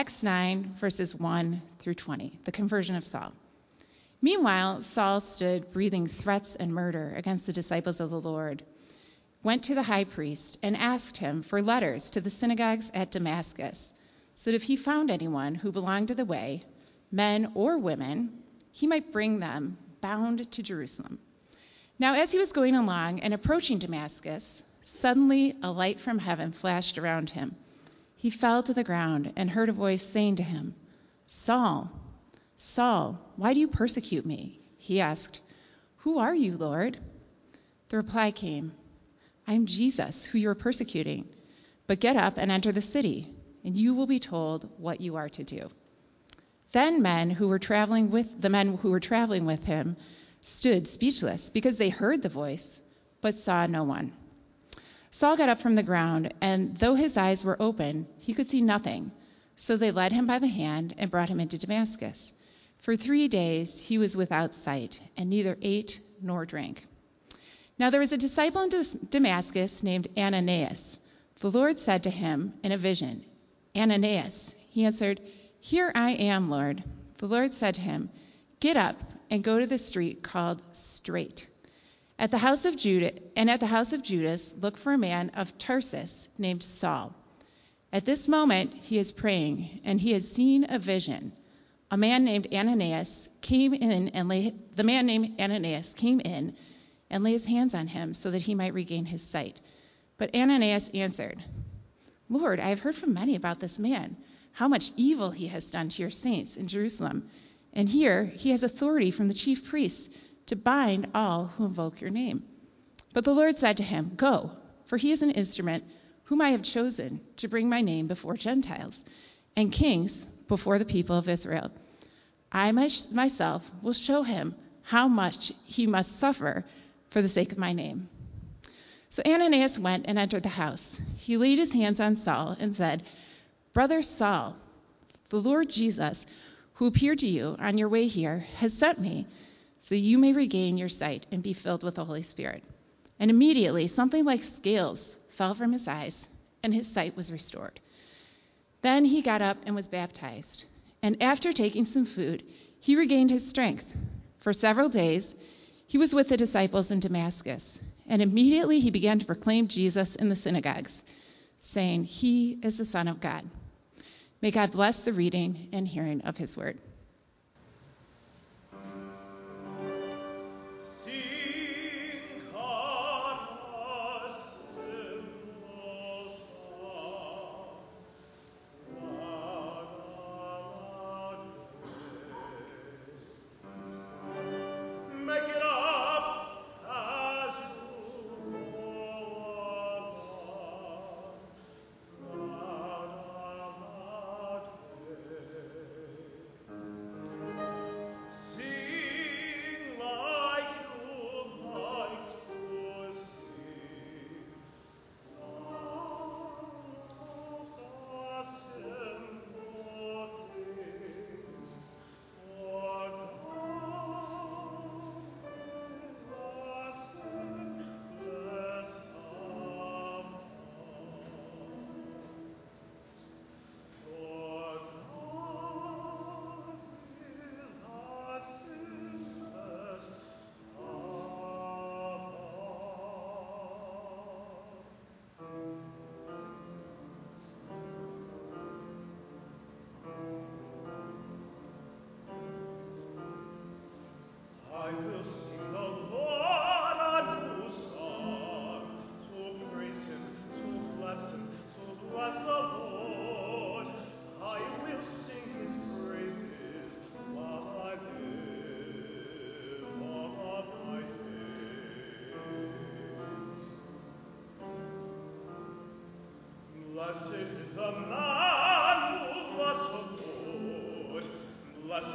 Acts 9, verses 1 through 20, the conversion of Saul. Meanwhile, Saul stood breathing threats and murder against the disciples of the Lord, went to the high priest, and asked him for letters to the synagogues at Damascus, so that if he found anyone who belonged to the way, men or women, he might bring them bound to Jerusalem. Now, as he was going along and approaching Damascus, suddenly a light from heaven flashed around him. He fell to the ground and heard a voice saying to him, Saul, Saul, why do you persecute me? He asked, Who are you, Lord? The reply came, I am Jesus, who you are persecuting. But get up and enter the city, and you will be told what you are to do. Then men who were traveling with the men who were traveling with him stood speechless because they heard the voice but saw no one. Saul got up from the ground, and though his eyes were open, he could see nothing. So they led him by the hand and brought him into Damascus. For three days he was without sight, and neither ate nor drank. Now there was a disciple in Damascus named Ananias. The Lord said to him in a vision, Ananias. He answered, Here I am, Lord. The Lord said to him, Get up and go to the street called Straight. At the house of Judah, and at the house of Judas, look for a man of Tarsus named Saul. At this moment he is praying, and he has seen a vision a man named Ananias came in and lay the man named Ananias came in and lay his hands on him so that he might regain his sight. But Ananias answered, Lord, I have heard from many about this man, how much evil he has done to your saints in Jerusalem. And here he has authority from the chief priests to bind all who invoke your name. But the Lord said to him, Go, for he is an instrument whom I have chosen to bring my name before Gentiles and kings before the people of Israel. I myself will show him how much he must suffer for the sake of my name. So Ananias went and entered the house. He laid his hands on Saul and said, Brother Saul, the Lord Jesus, who appeared to you on your way here, has sent me so you may regain your sight and be filled with the Holy Spirit. And immediately something like scales fell from his eyes, and his sight was restored. Then he got up and was baptized. And after taking some food, he regained his strength. For several days, he was with the disciples in Damascus. And immediately he began to proclaim Jesus in the synagogues, saying, He is the Son of God. May God bless the reading and hearing of his word.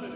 Will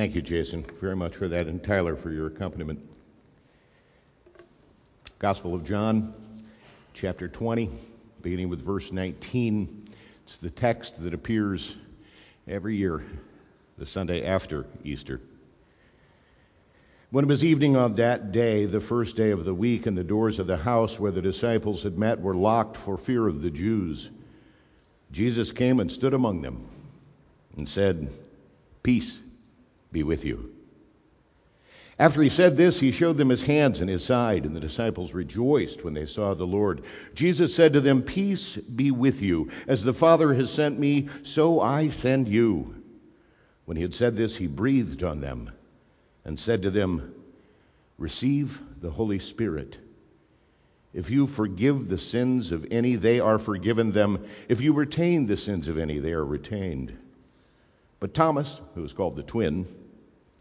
Thank you, Jason, very much for that, and Tyler for your accompaniment. Gospel of John, chapter 20, beginning with verse 19. It's the text that appears every year, the Sunday after Easter. When it was evening on that day, the first day of the week, and the doors of the house where the disciples had met were locked for fear of the Jews, Jesus came and stood among them and said, Peace be with you. After he said this, he showed them his hands and his side, and the disciples rejoiced when they saw the Lord. Jesus said to them, Peace be with you. As the Father has sent me, so I send you. When he had said this, he breathed on them and said to them, Receive the Holy Spirit. If you forgive the sins of any, they are forgiven them. If you retain the sins of any, they are retained. But Thomas, who was called the twin,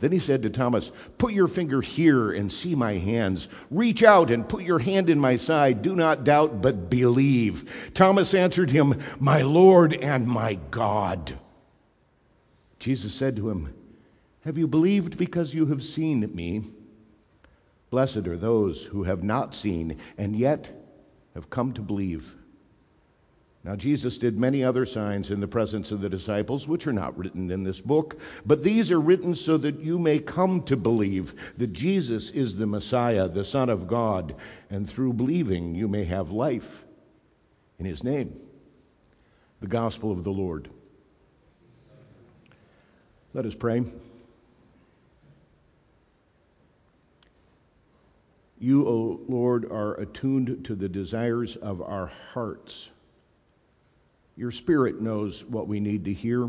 Then he said to Thomas, Put your finger here and see my hands. Reach out and put your hand in my side. Do not doubt, but believe. Thomas answered him, My Lord and my God. Jesus said to him, Have you believed because you have seen me? Blessed are those who have not seen and yet have come to believe. Now, Jesus did many other signs in the presence of the disciples, which are not written in this book, but these are written so that you may come to believe that Jesus is the Messiah, the Son of God, and through believing you may have life in his name. The gospel of the Lord. Let us pray. You, O Lord, are attuned to the desires of our hearts. Your Spirit knows what we need to hear.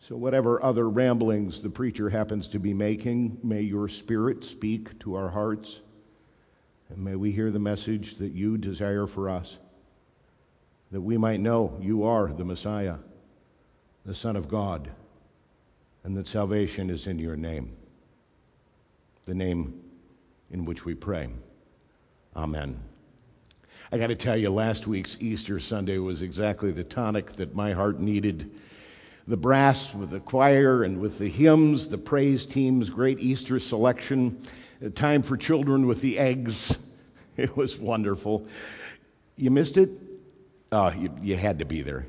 So, whatever other ramblings the preacher happens to be making, may your Spirit speak to our hearts. And may we hear the message that you desire for us, that we might know you are the Messiah, the Son of God, and that salvation is in your name, the name in which we pray. Amen. I got to tell you, last week's Easter Sunday was exactly the tonic that my heart needed. The brass with the choir and with the hymns, the praise team's great Easter selection, time for children with the eggs. It was wonderful. You missed it? Oh, you, you had to be there.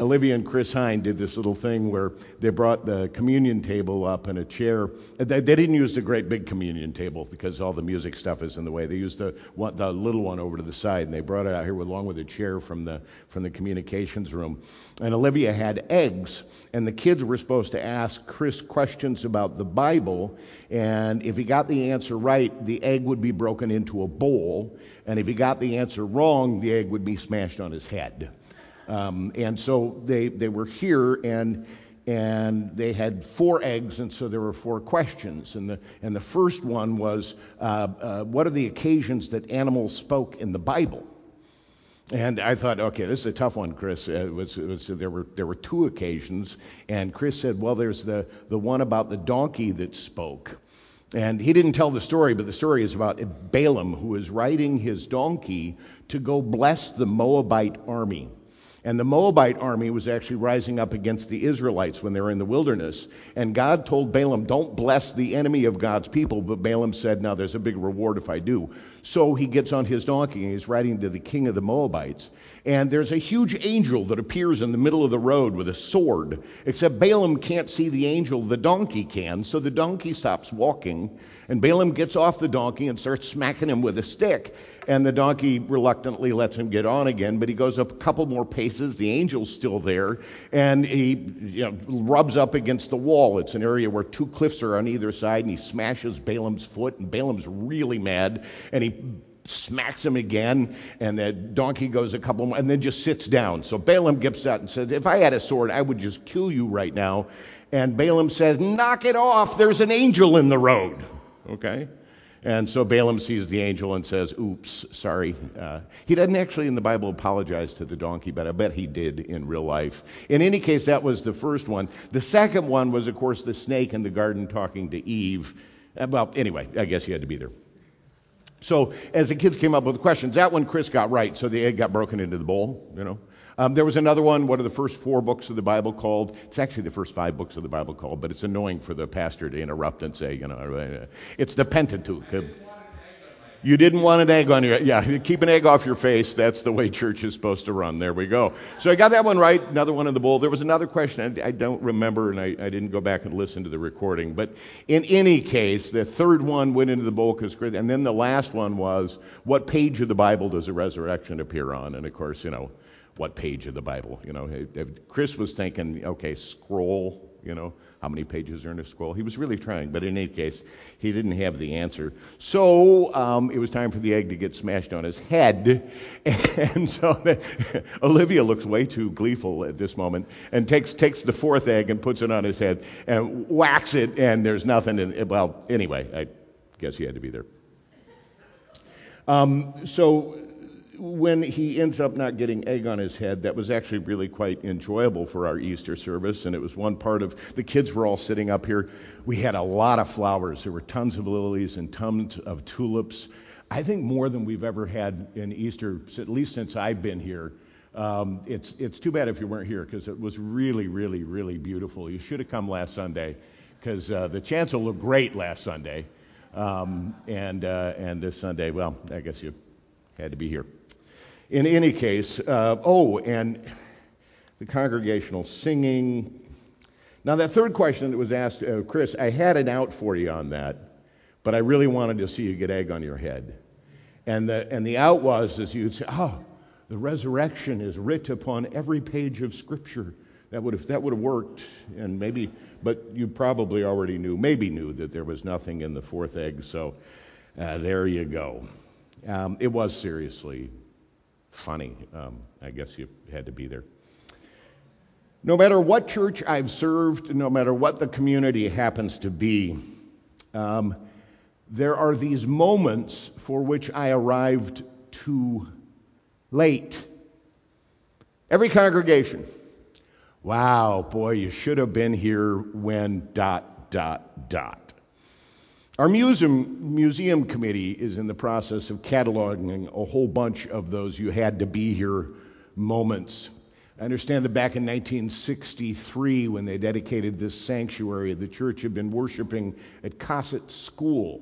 Olivia and Chris Hine did this little thing where they brought the communion table up and a chair. They, they, didn't use the great big communion table because all the music stuff is in the way. They used the, one, the little one over to the side, and they brought it out here along with a chair from the, from the communications room. And Olivia had eggs, and the kids were supposed to ask Chris questions about the Bible, and if he got the answer right, the egg would be broken into a bowl, and if he got the answer wrong, the egg would be smashed on his head. Um, and so they, they were here and and they had four eggs, and so there were four questions. And the, and the first one was, uh, uh, What are the occasions that animals spoke in the Bible? And I thought, okay, this is a tough one, Chris. Uh, it was, it was, there, were, there were two occasions, and Chris said, Well, there's the, the one about the donkey that spoke. And he didn't tell the story, but the story is about Balaam, who is riding his donkey to go bless the Moabite army. And the Moabite army was actually rising up against the Israelites when they were in the wilderness. And God told Balaam, Don't bless the enemy of God's people. But Balaam said, Now there's a big reward if I do. So he gets on his donkey and he's riding to the king of the Moabites. And there's a huge angel that appears in the middle of the road with a sword. Except Balaam can't see the angel, the donkey can. So the donkey stops walking. And Balaam gets off the donkey and starts smacking him with a stick. And the donkey reluctantly lets him get on again, but he goes up a couple more paces. The angel's still there, and he you know, rubs up against the wall. It's an area where two cliffs are on either side, and he smashes Balaam's foot, and Balaam's really mad, and he smacks him again, and the donkey goes a couple more, and then just sits down. So Balaam gets out and says, If I had a sword, I would just kill you right now. And Balaam says, Knock it off, there's an angel in the road. Okay? And so Balaam sees the angel and says, Oops, sorry. Uh, he doesn't actually in the Bible apologize to the donkey, but I bet he did in real life. In any case, that was the first one. The second one was, of course, the snake in the garden talking to Eve. Uh, well, anyway, I guess he had to be there. So as the kids came up with questions, that one Chris got right, so the egg got broken into the bowl, you know. Um, there was another one, one of the first four books of the Bible called, it's actually the first five books of the Bible called, but it's annoying for the pastor to interrupt and say, you know, uh, it's the Pentateuch. You didn't want an egg on your, yeah, keep an egg off your face. That's the way church is supposed to run. There we go. So I got that one right. Another one in the bowl. There was another question I, I don't remember, and I, I, didn't go back and listen to the recording. But in any case, the third one went into the bowl because, and then the last one was, what page of the Bible does the resurrection appear on? And of course, you know, what page of the Bible. You know, Chris was thinking, okay, scroll, you know, how many pages are in a scroll. He was really trying, but in any case, he didn't have the answer. So um, it was time for the egg to get smashed on his head. And so Olivia looks way too gleeful at this moment and takes, takes the fourth egg and puts it on his head and whacks it, and there's nothing in. Well, anyway, I guess he had to be there. Um, so when he ends up not getting egg on his head, that was actually really quite enjoyable for our Easter service. And it was one part of the kids were all sitting up here. We had a lot of flowers. There were tons of lilies and tons of tulips. I think more than we've ever had in Easter, at least since I've been here. Um, it's, it's too bad if you weren't here because it was really, really, really beautiful. You should have come last Sunday because uh, the chancel looked great last Sunday. Um, and, uh, and this Sunday, well, I guess you had to be here. In any case, uh, oh, and the congregational singing. Now, that third question that was asked, uh, Chris, I had an out for you on that, but I really wanted to see you get egg on your head. And the, and the out was as you'd say, oh, the resurrection is writ upon every page of Scripture. That would have that would have worked, and maybe, but you probably already knew, maybe knew that there was nothing in the fourth egg. So uh, there you go. Um, it was seriously funny. Um, I guess you had to be there. No matter what church I've served, no matter what the community happens to be, um, there are these moments for which I arrived too late. Every congregation. Wow, boy, you should have been here when dot, dot, dot. Our museum, museum committee is in the process of cataloging a whole bunch of those you had to be here moments. I understand that back in 1963, when they dedicated this sanctuary, the church had been worshiping at Cossett School.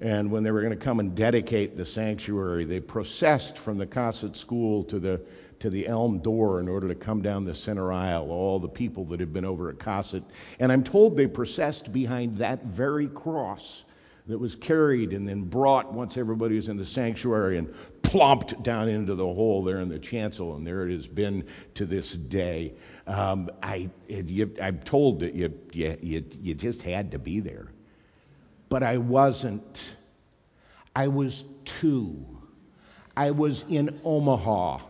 And when they were going to come and dedicate the sanctuary, they processed from the Cossett School to the to the elm door in order to come down the center aisle, all the people that had been over at Cossett. And I'm told they processed behind that very cross that was carried and then brought once everybody was in the sanctuary and plopped down into the hole there in the chancel, and there it has been to this day. Um, I, you, I'm told that you, you, you, you just had to be there. But I wasn't. I was two. I was in Omaha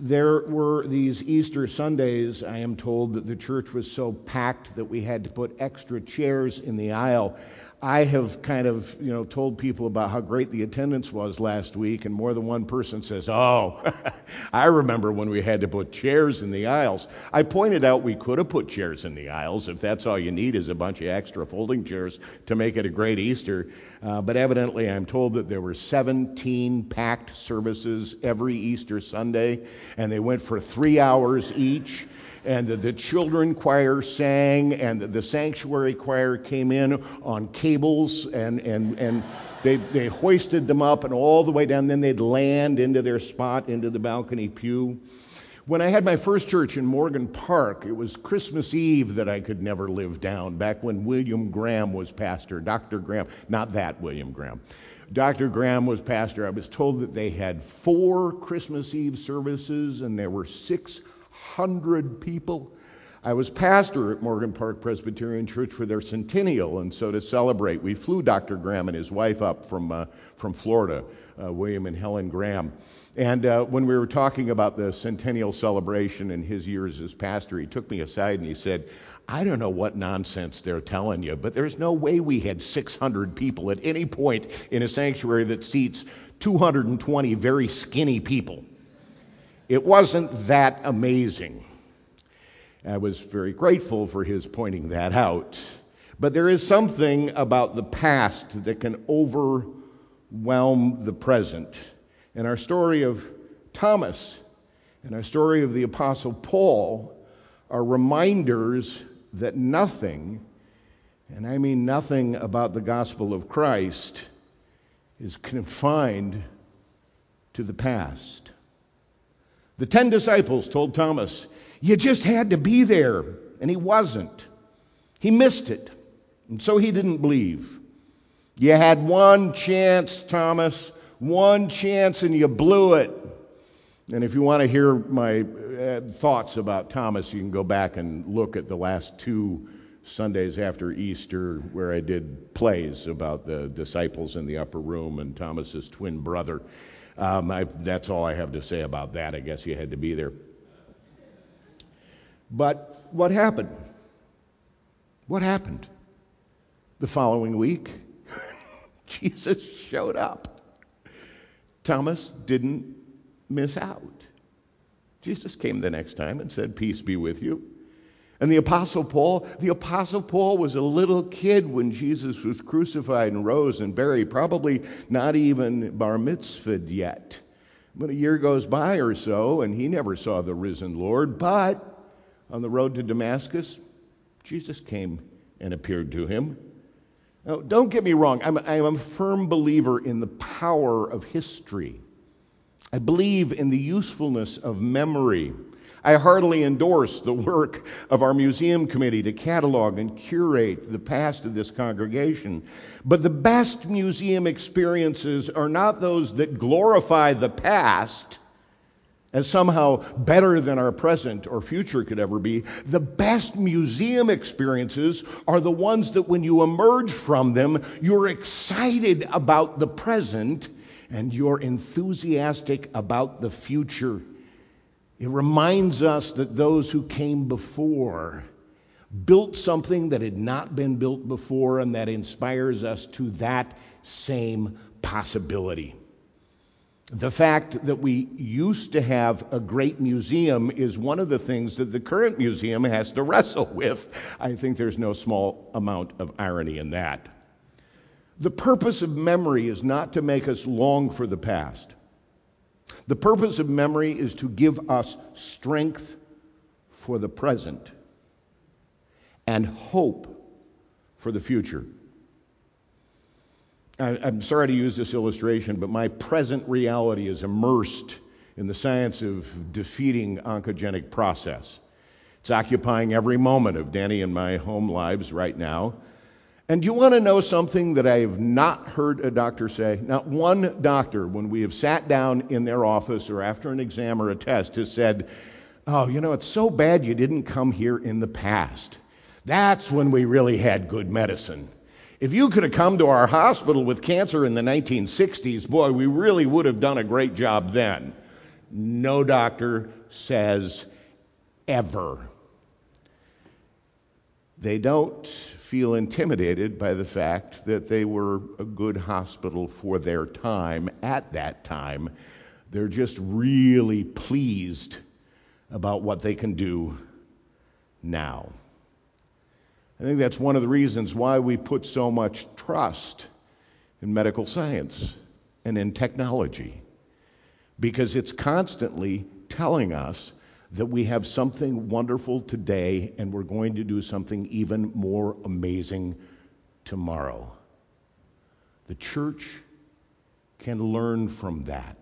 there were these Easter Sundays, I am told that the church was so packed that we had to put extra chairs in the aisle. I have kind of, you know, told people about how great the attendance was last week, and more than one person says, "Oh, I remember when we had to put chairs in the aisles." I pointed out we could have put chairs in the aisles if that's all you need is a bunch of extra folding chairs to make it a great Easter. Uh, but evidently, I'm told that there were 17 packed services every Easter Sunday, and they went for three hours each and the, children choir sang, and the, the, sanctuary choir came in on cables, and, and, and they, they hoisted them up and all the way down. Then they'd land into their spot, into the balcony pew. When I had my first church in Morgan Park, it was Christmas Eve that I could never live down, back when William Graham was pastor. Dr. Graham, not that William Graham. Dr. Graham was pastor. I was told that they had four Christmas Eve services and there were six hundred people. I was pastor at Morgan Park Presbyterian Church for their centennial, and so to celebrate, we flew Dr. Graham and his wife up from, uh, from Florida, uh, William and Helen Graham. And uh, when we were talking about the centennial celebration and his years as pastor, he took me aside and he said, I don't know what nonsense they're telling you, but there's no way we had 600 people at any point in a sanctuary that seats 220 very skinny people. It wasn't that amazing. I was very grateful for his pointing that out. But there is something about the past that can overwhelm the present. And our story of Thomas and our story of the Apostle Paul are reminders that nothing, and I mean nothing about the gospel of Christ, is confined to the past. The ten disciples told Thomas, You just had to be there. And he wasn't. He missed it. And so he didn't believe. You had one chance, Thomas, one chance, and you blew it. And if you want to hear my uh, thoughts about Thomas, you can go back and look at the last two Sundays after Easter where I did plays about the disciples in the upper room and Thomas's twin brother. Um, I, that's all I have to say about that. I guess you had to be there. But what happened? What happened? The following week, Jesus showed up. Thomas didn't miss out. Jesus came the next time and said, Peace be with you. And the Apostle Paul, the Apostle Paul was a little kid when Jesus was crucified and rose and buried, probably not even bar mitzvahed yet. But a year goes by or so, and he never saw the risen Lord. But on the road to Damascus, Jesus came and appeared to him. Now, don't get me wrong, I'm, I'm a firm believer in the power of history. I believe in the usefulness of memory. I heartily endorse the work of our museum committee to catalog and curate the past of this congregation. But the best museum experiences are not those that glorify the past as somehow better than our present or future could ever be. The best museum experiences are the ones that when you emerge from them, you're excited about the present and you're enthusiastic about the future. It reminds us that those who came before built something that had not been built before, and that inspires us to that same possibility. The fact that we used to have a great museum is one of the things that the current museum has to wrestle with. I think there's no small amount of irony in that. The purpose of memory is not to make us long for the past. The purpose of memory is to give us strength for the present and hope for the future. I, am sorry to use this illustration, but my present reality is immersed in the science of defeating oncogenic process. It's occupying every moment of Danny and my home lives right now. And you want to know something that I have not heard a doctor say? Not one doctor, when we have sat down in their office or after an exam or a test, has said, Oh, you know, it's so bad you didn't come here in the past. That's when we really had good medicine. If you could have come to our hospital with cancer in the 1960s, boy, we really would have done a great job then. No doctor says ever. They don't feel intimidated by the fact that they were a good hospital for their time at that time. They're just really pleased about what they can do now. I think that's one of the reasons why we put so much trust in medical science and in technology, because it's constantly telling us that we have something wonderful today and we're going to do something even more amazing tomorrow. The church can learn from that.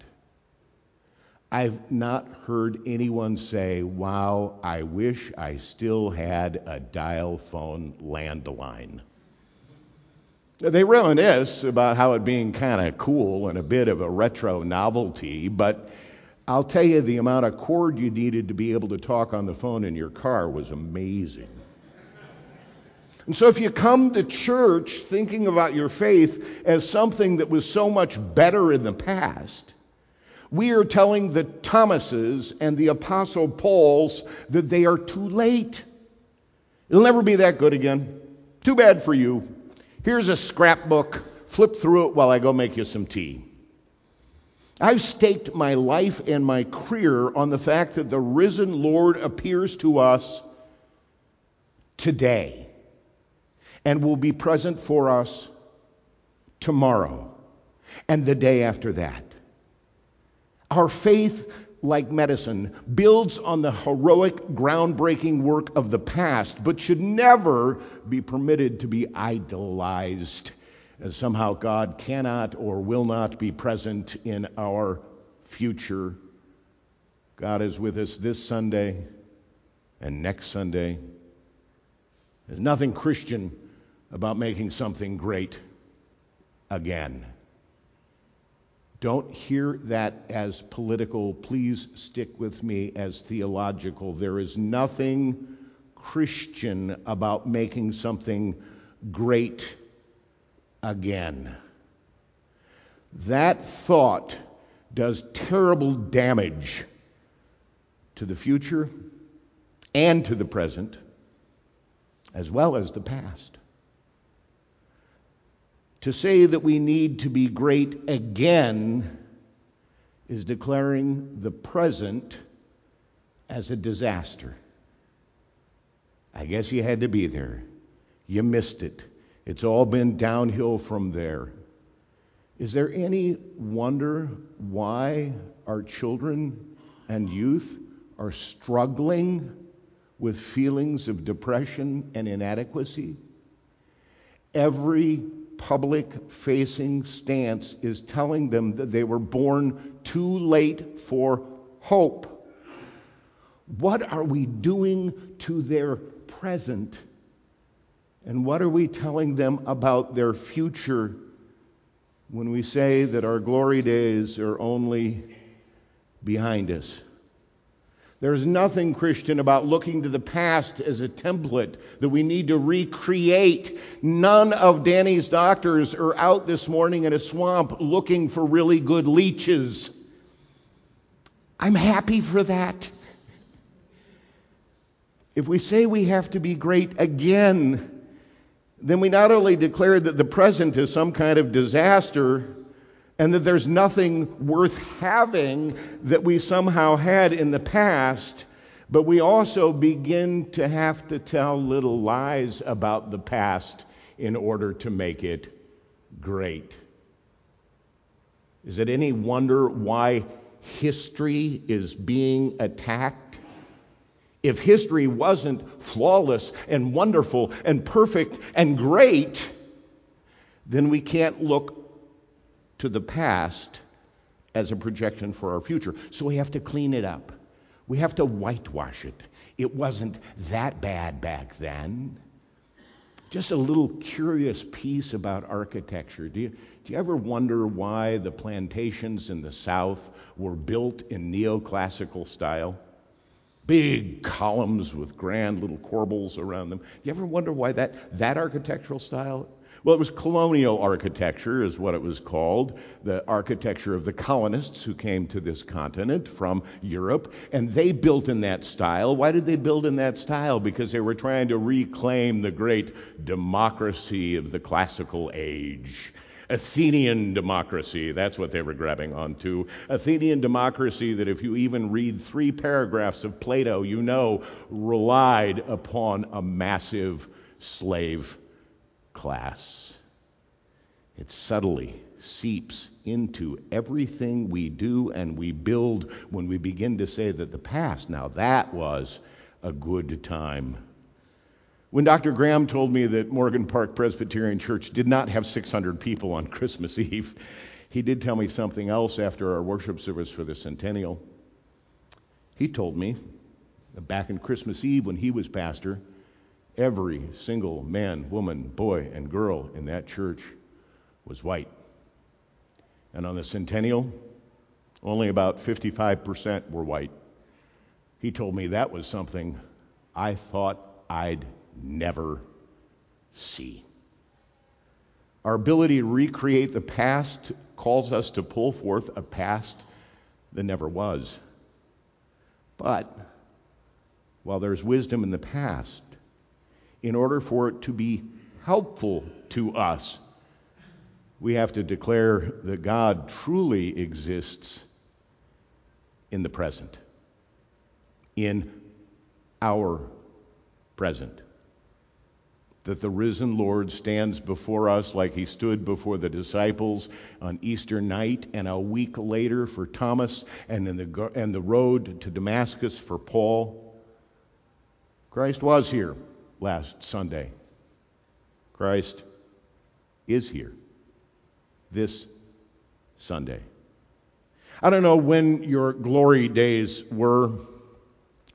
I've not heard anyone say, Wow, I wish I still had a dial phone landline. They reminisce about how it being kind of cool and a bit of a retro novelty, but I'll tell you, the amount of cord you needed to be able to talk on the phone in your car was amazing. And so, if you come to church thinking about your faith as something that was so much better in the past, we are telling the Thomases and the Apostle Pauls that they are too late. It'll never be that good again. Too bad for you. Here's a scrapbook. Flip through it while I go make you some tea. I've staked my life and my career on the fact that the risen Lord appears to us today and will be present for us tomorrow and the day after that. Our faith, like medicine, builds on the heroic, groundbreaking work of the past, but should never be permitted to be idolized somehow God cannot or will not be present in our future. God is with us this Sunday and next Sunday. There's nothing Christian about making something great again. Don't hear that as political. Please stick with me as theological. There is nothing Christian about making something great again. That thought does terrible damage to the future and to the present, as well as the past. To say that we need to be great again is declaring the present as a disaster. I guess you had to be there. You missed it. It's all been downhill from there. Is there any wonder why our children and youth are struggling with feelings of depression and inadequacy? Every public facing stance is telling them that they were born too late for hope. What are we doing to their present? And what are we telling them about their future when we say that our glory days are only behind us? There's nothing Christian about looking to the past as a template that we need to recreate. None of Danny's doctors are out this morning in a swamp looking for really good leeches. I'm happy for that. If we say we have to be great again, then we not only declare that the present is some kind of disaster and that there's nothing worth having that we somehow had in the past, but we also begin to have to tell little lies about the past in order to make it great. Is it any wonder why history is being attacked? If history wasn't flawless and wonderful and perfect and great, then we can't look to the past as a projection for our future. So we have to clean it up. We have to whitewash it. It wasn't that bad back then. Just a little curious piece about architecture. Do you, do you ever wonder why the plantations in the South were built in neoclassical style? Big columns with grand little corbels around them. You ever wonder why that, that architectural style? Well, it was colonial architecture, is what it was called, the architecture of the colonists who came to this continent from Europe, and they built in that style. Why did they build in that style? Because they were trying to reclaim the great democracy of the classical age. Athenian democracy. That's what they were grabbing onto. Athenian democracy that, if you even read three paragraphs of Plato, you know relied upon a massive slave class. It subtly seeps into everything we do and we build when we begin to say that the past, now that was a good time when Dr. Graham told me that Morgan Park Presbyterian Church did not have 600 people on Christmas Eve, he did tell me something else after our worship service for the centennial. He told me that back in Christmas Eve when he was pastor, every single man, woman, boy, and girl in that church was white. And on the centennial, Only about 55% were white. He told me that was something I thought I'd never see. Our ability to recreate the past calls us to pull forth a past that never was. But while there's wisdom in the past, in order for it to be helpful to us, we have to declare that God truly exists in the present, in our present. That the risen Lord stands before us like he stood before the disciples on Easter night, and a week later for Thomas, and, in the, and the road to Damascus for Paul. Christ was here last Sunday. Christ is here this Sunday. I don't know when your glory days were.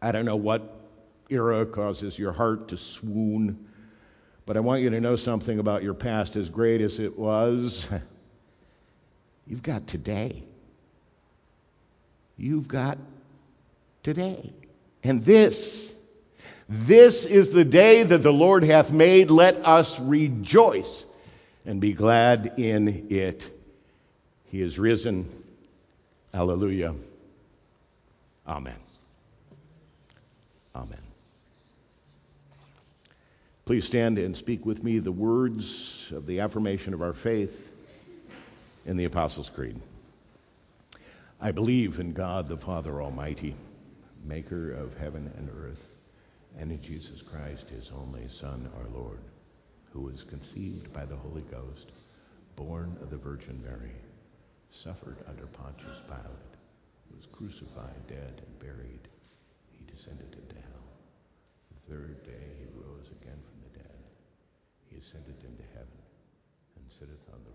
I don't know what era causes your heart to swoon. But I want you to know something about your past, as great as it was. You've got today. You've got today. And this, this is the day that the Lord hath made. Let us rejoice and be glad in it. He is risen. Hallelujah. Amen. Amen. Please stand and speak with me the words of the affirmation of our faith in the Apostles' Creed. I believe in God the Father Almighty, maker of heaven and earth, and in Jesus Christ, his only Son, our Lord, who was conceived by the Holy Ghost, born of the Virgin Mary, suffered under Pontius Pilate, was crucified, dead, and buried. He descended into hell. The third day he rose again from he ascended into heaven and sitteth on the